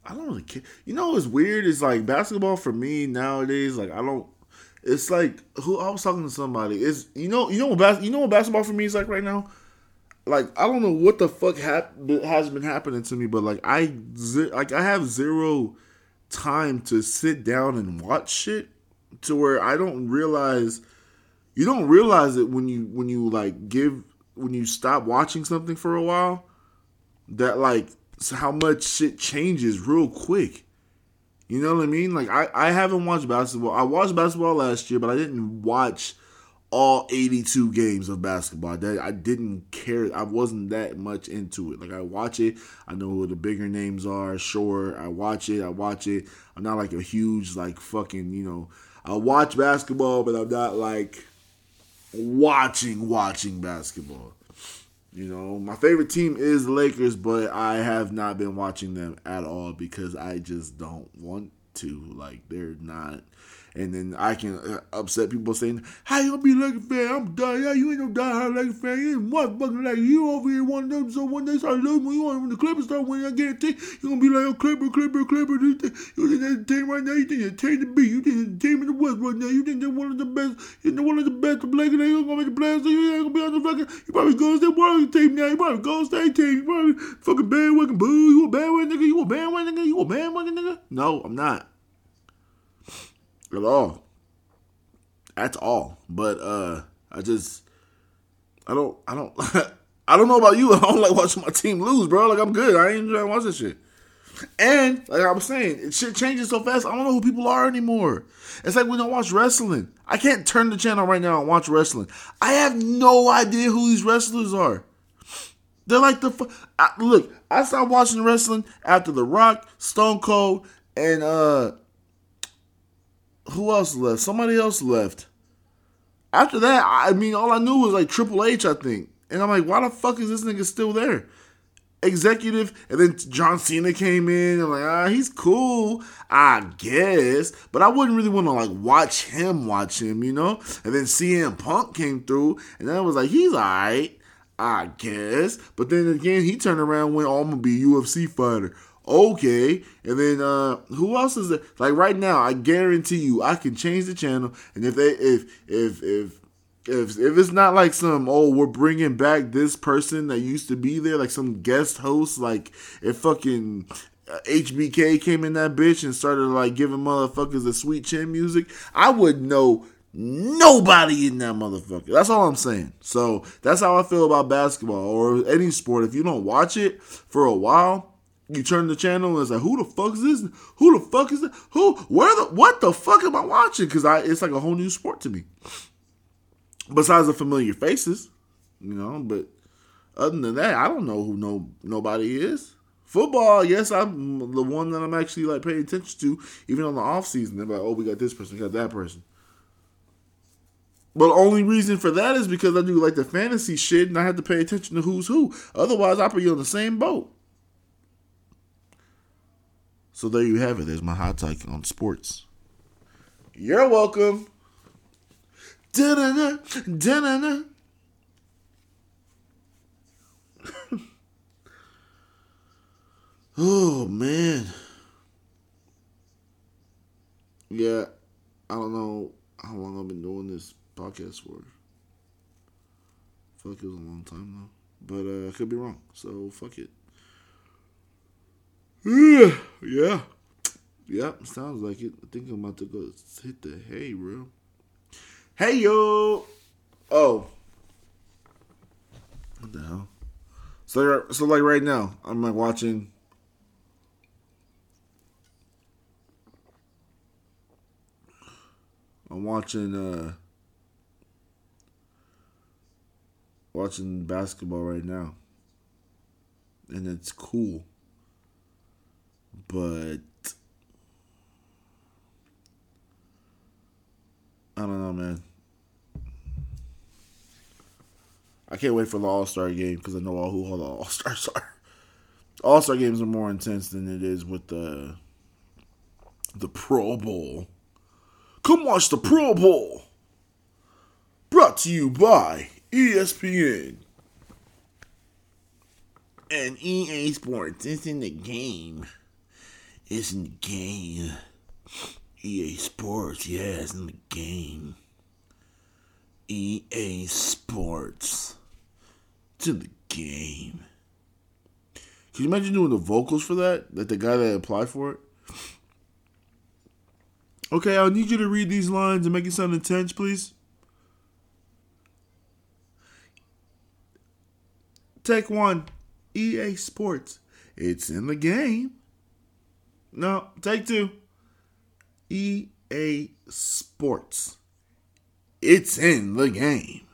Speaker 1: I don't really care. You know what's weird is like basketball for me nowadays. Like I don't. It's like who I was talking to somebody. Is you know you know what bas- you know what basketball for me is like right now. Like I don't know what the fuck hap- has been happening to me, but like I like I have zero time to sit down and watch shit to where I don't realize. You don't realize it when you when you like give when you stop watching something for a while that like how much shit changes real quick. You know what I mean? Like I, I haven't watched basketball. I watched basketball last year, but I didn't watch all 82 games of basketball. That I didn't care. I wasn't that much into it. Like I watch it, I know who the bigger names are. Sure, I watch it. I watch it. I'm not like a huge like fucking you know. I watch basketball, but I'm not like watching watching basketball. You know, my favorite team is the Lakers, but I have not been watching them at all because I just don't want to. Like they're not. And then I can uh, upset people saying, "How you gonna be a Lakers fan? I'm die. Yeah, you ain't no diehard Lakers fan. You ain't motherfucking like you over here one of them. So when they start losing, when you want when the Clippers start winning, I guarantee you're gonna be like, oh Clipper, Clipper, Clipper. You think you think that team right now? You think that team to beat? You think the team in the West right now? You think they're one of the best? You know one of the best. The Lakers they gonna make the playoffs. You ain't gonna be on the fucking. You probably Golden State Warriors team now. You probably Golden State team. You probably fucking bandwagon. Boo. You a bandwagon nigga? You a bandwagon nigga? You a bandwagon nigga? No, I'm not. At all. That's all. But uh I just I don't I don't I don't know about you. I don't like watching my team lose, bro. Like I'm good. I ain't trying to watch this shit. And like I was saying, it shit changes so fast. I don't know who people are anymore. It's like we don't watch wrestling. I can't turn the channel right now and watch wrestling. I have no idea who these wrestlers are. They're like the I, look. I stopped watching wrestling after The Rock, Stone Cold, and uh, who else left? Somebody else left. After that, I mean, all I knew was like Triple H, I think, and I'm like, why the fuck is this nigga still there? Executive, and then John Cena came in. I'm like, ah, he's cool, I guess, but I wouldn't really want to like watch him, watch him, you know. And then CM Punk came through, and then I was like, he's alright. I guess. But then again, he turned around and went, oh, I'm gonna be UFC fighter. Okay. And then uh who else is there? Like right now, I guarantee you I can change the channel. And if they if if if if if it's not like some oh we're bringing back this person that used to be there like some guest host like if fucking uh, HBK came in that bitch and started like giving motherfuckers the sweet chin music I would know nobody in that motherfucker. That's all I'm saying. So that's how I feel about basketball or any sport. If you don't watch it for a while, you turn the channel and it's like, who the fuck is this? Who the fuck is that? Who? Where the? What the fuck am I watching? Because I, it's like a whole new sport to me. Besides the familiar faces, you know. But other than that, I don't know who no nobody is. Football, yes, I'm the one that I'm actually like paying attention to, even on the off season. They're like, oh, we got this person, we got that person. But the only reason for that is because I do like the fantasy shit and I have to pay attention to who's who. Otherwise, I'll be on the same boat. So there you have it. There's my hot take on sports. You're welcome. Oh man. Yeah, I don't know how long I've been doing this podcast for. Fuck, it was a long time though. But uh, I could be wrong. So fuck it. Yeah, yeah. Sounds like it. I think I'm about to go hit the hay, bro. Hey yo. Oh. What the hell? So, so like right now, I'm like watching. I'm watching. uh Watching basketball right now, and it's cool but I don't know, man. I can't wait for the All Star game because I know all who all the All Stars are. All Star games are more intense than it is with the the Pro Bowl. Come watch the Pro Bowl. Brought to you by ESPN and EA Sports. It's in the game. In the game. EA Sports, yeah, it's in the game. EA Sports. It's in the game. Can you imagine doing the vocals for that? That the guy that applied for it? Okay, I need you to read these lines and make it sound intense, please. Take one. EA Sports. It's in the game. No, take two. EA Sports. It's in the game.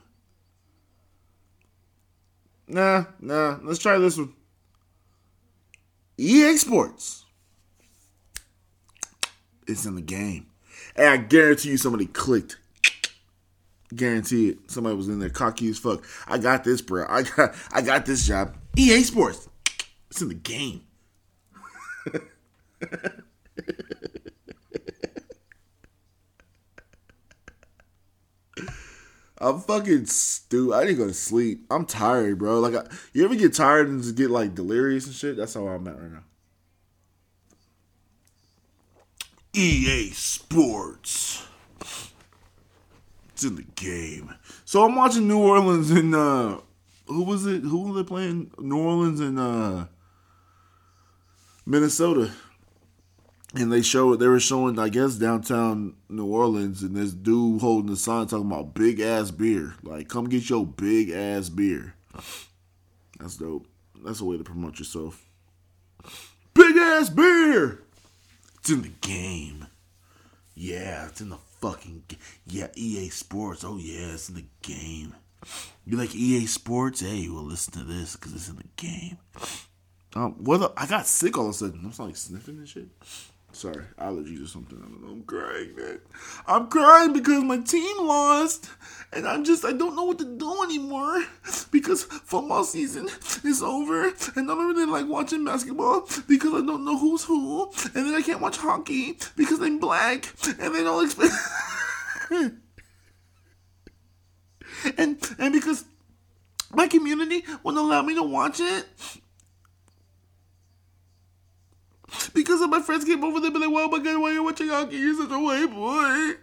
Speaker 1: Nah, nah. Let's try this one. EA Sports. It's in the game. And I guarantee you somebody clicked. Guarantee it. Somebody was in there cocky as fuck. I got this, bro. I got I got this job. EA Sports. It's in the game. I'm fucking stupid. I need go to sleep. I'm tired, bro. Like, I, you ever get tired and just get like delirious and shit? That's how I'm at right now. EA Sports. It's in the game. So I'm watching New Orleans and uh, who was it? Who were they playing? New Orleans and uh, Minnesota. And they show they were showing, I guess, downtown New Orleans, and this dude holding a sign talking about big ass beer. Like, come get your big ass beer. That's dope. That's a way to promote yourself. Big ass beer. It's in the game. Yeah, it's in the fucking yeah EA Sports. Oh yeah, it's in the game. You like EA Sports? Hey, well listen to this because it's in the game. Um, whether I got sick all of a sudden, I'm like sniffing and shit. Sorry, allergies or something. I don't know. I'm crying, man. I'm crying because my team lost, and I'm just I don't know what to do anymore because football season is over, and I don't really like watching basketball because I don't know who's who, and then I can't watch hockey because I'm black, and they don't expect. and and because my community won't allow me to watch it. Because of my friends came over there, be like, "Wow, my God, why are you watching hockey? You're such a white boy."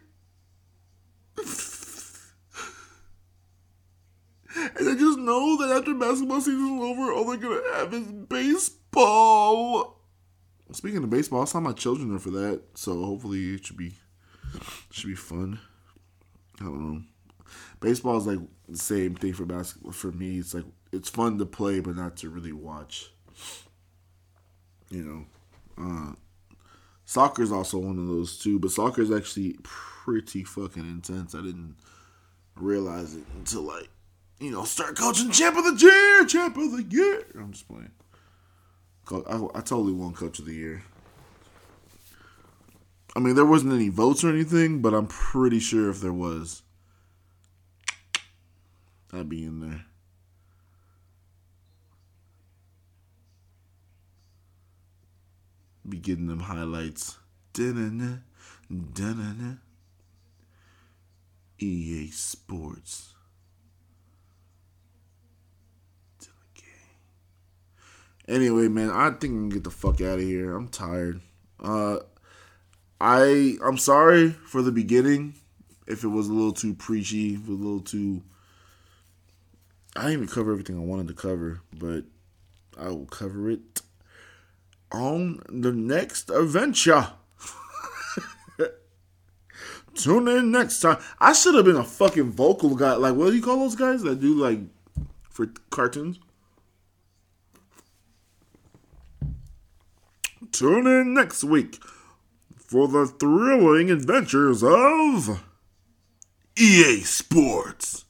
Speaker 1: and I just know that after basketball season's over, all they're gonna have is baseball. Speaking of baseball, I saw my children are for that, so hopefully it should be should be fun. I don't know. Baseball is like the same thing for basketball. For me, it's like it's fun to play, but not to really watch. You know, uh, soccer is also one of those too, but soccer is actually pretty fucking intense. I didn't realize it until like, you know, start coaching champ of the year, champ of the year. I'm just playing. I, I totally won coach of the year. I mean, there wasn't any votes or anything, but I'm pretty sure if there was, I'd be in there. Be getting them highlights. Da-na-na, da-na-na. EA Sports. Anyway, man, I think I'm gonna get the fuck out of here. I'm tired. Uh, I I'm sorry for the beginning. If it was a little too preachy, a little too. I didn't even cover everything I wanted to cover, but I will cover it on the next adventure. Tune in next time. I should have been a fucking vocal guy. Like, what do you call those guys that do like for cartoons? Tune in next week for the thrilling adventures of EA Sports.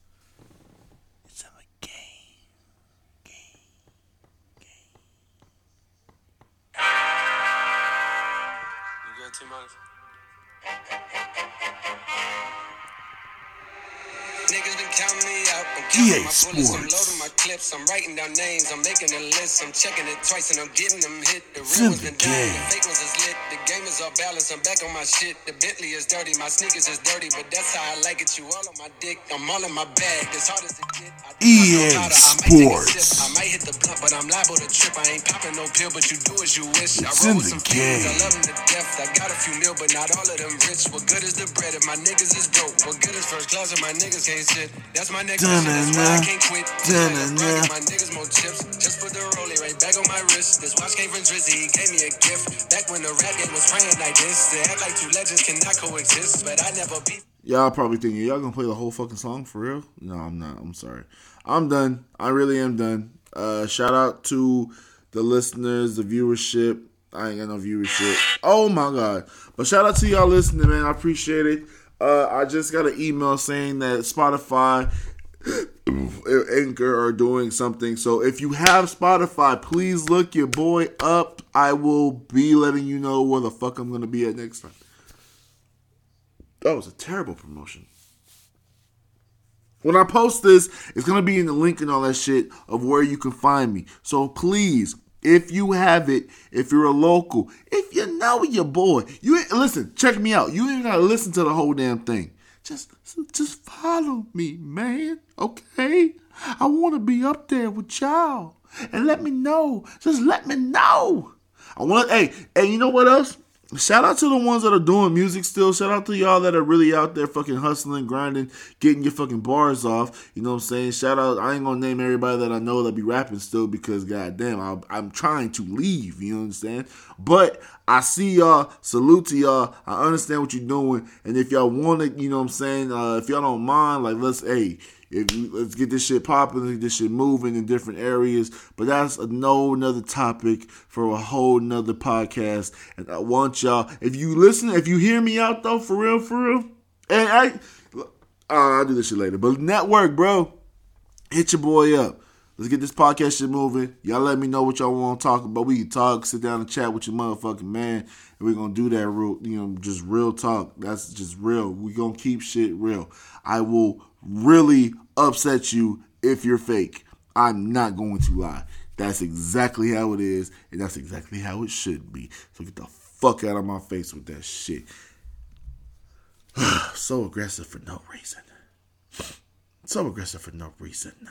Speaker 1: EA
Speaker 3: counting my bullets. I'm
Speaker 1: Sports.
Speaker 3: loading my clips. I'm writing down names. I'm making a list. I'm checking it twice and I'm getting them hit. The real ones been down. The fake ones is lit. The game is all balanced. I'm back on my shit. The Bentley is dirty. My sneakers is dirty, but that's how I like it. You all on my dick. I'm all in my bag. As hard as it get. I do
Speaker 1: EA
Speaker 3: not know how to- I might take a
Speaker 1: Sports.
Speaker 3: I might hit the blunt, but I'm liable to trip. I ain't popping no pill, but you do as you wish. I roll with some fiends. I love them to death. I got a few mil, but not all of them rich. What good is the bread if my niggas is broke? What good is first class if my niggas can't sit? That's my next mission. That's why I can't quit.
Speaker 1: Dun-na-na.
Speaker 3: My niggas more chips. Just put the rollie right back on my wrist. This watch came from Drizzy. He gave me a gift. Back when the rap game was praying like this. They act like two legends cannot coexist. But I never beat.
Speaker 1: Y'all probably thinking y'all gonna play the whole fucking song for real? No, I'm not. I'm sorry. I'm done. I really am done. Uh, shout out to the listeners, the viewership. I ain't got no viewership. Oh my god! But shout out to y'all listening, man. I appreciate it. Uh, I just got an email saying that Spotify, Anchor are doing something. So if you have Spotify, please look your boy up. I will be letting you know where the fuck I'm gonna be at next time. That was a terrible promotion. When I post this, it's gonna be in the link and all that shit of where you can find me. So please, if you have it, if you're a local, if you know your boy, you listen. Check me out. You ain't gotta listen to the whole damn thing. Just just follow me, man. Okay? I want to be up there with y'all. And let me know. Just let me know. I want to hey, hey, you know what else? Shout out to the ones that are doing music still. Shout out to y'all that are really out there fucking hustling, grinding, getting your fucking bars off. You know what I'm saying? Shout out. I ain't gonna name everybody that I know that be rapping still because goddamn, I, I'm trying to leave. You know what I'm saying? But I see y'all. Salute to y'all. I understand what you're doing. And if y'all want to, you know what I'm saying? Uh, if y'all don't mind, like let's hey if you, let's get this shit popping, get this shit moving in different areas. But that's a no another topic for a whole nother podcast. And I want y'all, if you listen, if you hear me out though, for real, for real, and I, uh, I'll do this shit later. But network, bro, hit your boy up. Let's get this podcast shit moving. Y'all let me know what y'all want to talk about. We can talk, sit down and chat with your motherfucking man. And we're gonna do that real, you know, just real talk. That's just real. we gonna keep shit real. I will really upset you if you're fake. I'm not going to lie. That's exactly how it is, and that's exactly how it should be. So get the fuck out of my face with that shit. so aggressive for no reason. So aggressive for no reason.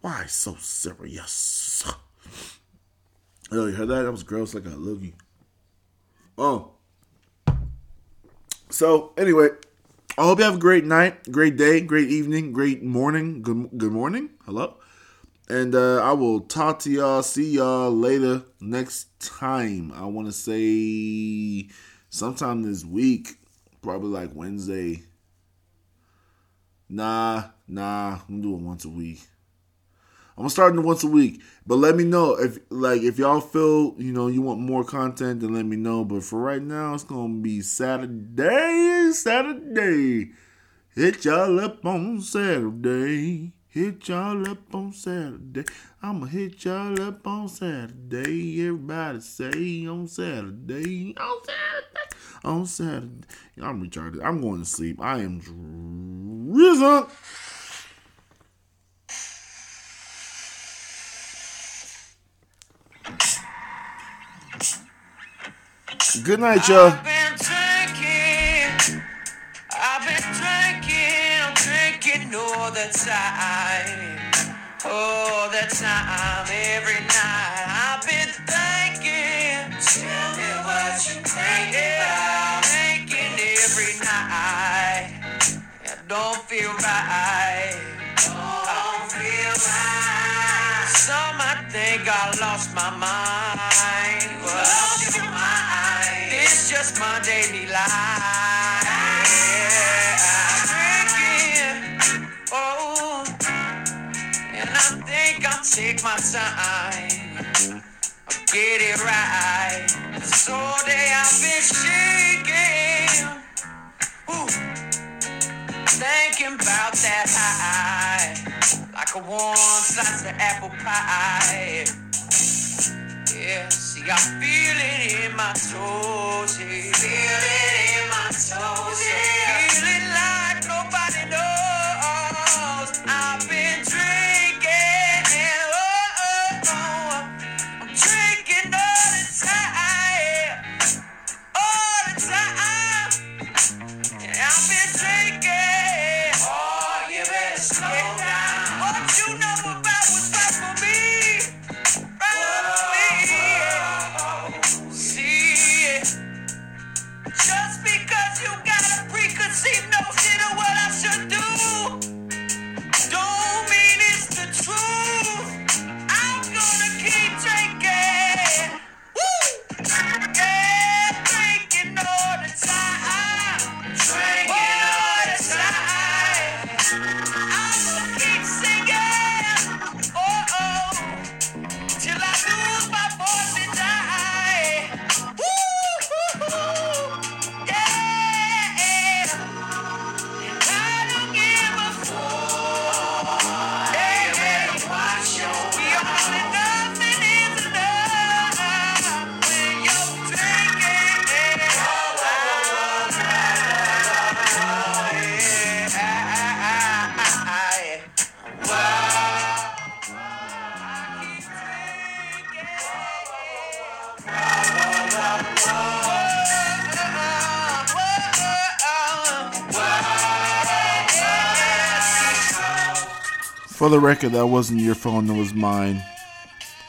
Speaker 1: Why so serious? Oh, you heard that? That was gross like a loogie. Oh. So, anyway, I hope you have a great night, great day, great evening, great morning. Good, good morning. Hello. And uh, I will talk to y'all, see y'all later next time. I want to say sometime this week, probably like Wednesday. Nah, nah, I'm doing once a week. I'm starting once a week, but let me know if like if y'all feel you know you want more content, then let me know. But for right now, it's gonna be Saturday, Saturday. Hit y'all up on Saturday. Hit y'all up on Saturday. I'ma hit y'all up on Saturday. Everybody say on Saturday. On Saturday. On Saturday. I'm retarded. I'm going to sleep. I am drunk. Good night, y'all.
Speaker 2: I've been drinking. I've been drinking. I'm drinking all the time. All the time, every night. I've been thinking. Tell me what you. Thinking every night. It don't feel right. Don't feel right. Some think I lost my mind. Just my daily life. I'm drinking. Oh. And I think I'll take my time. I'll get it right. This all day I've been shaking. Ooh. Thinking about that high. Like a warm slice of apple pie. Yeah, I feel it in my toes. Yeah. Feel it in my toes. Yeah. For the record, that wasn't your phone, that was mine.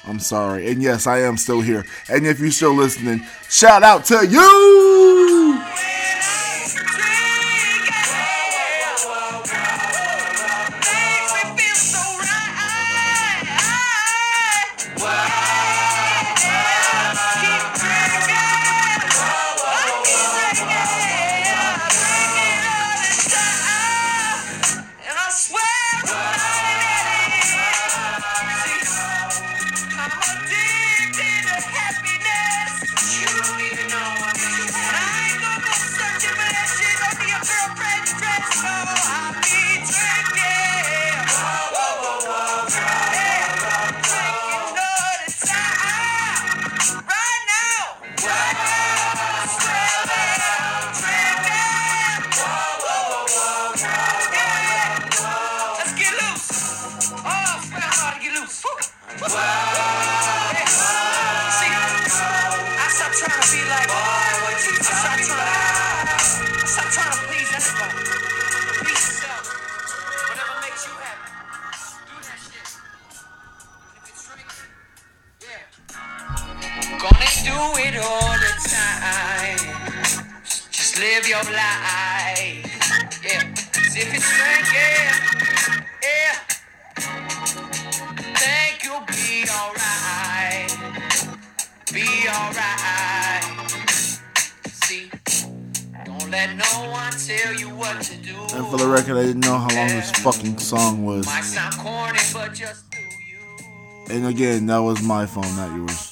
Speaker 2: I'm sorry. And yes, I am still here. And if you're still listening, shout out to you! Again, that was my phone, not yours.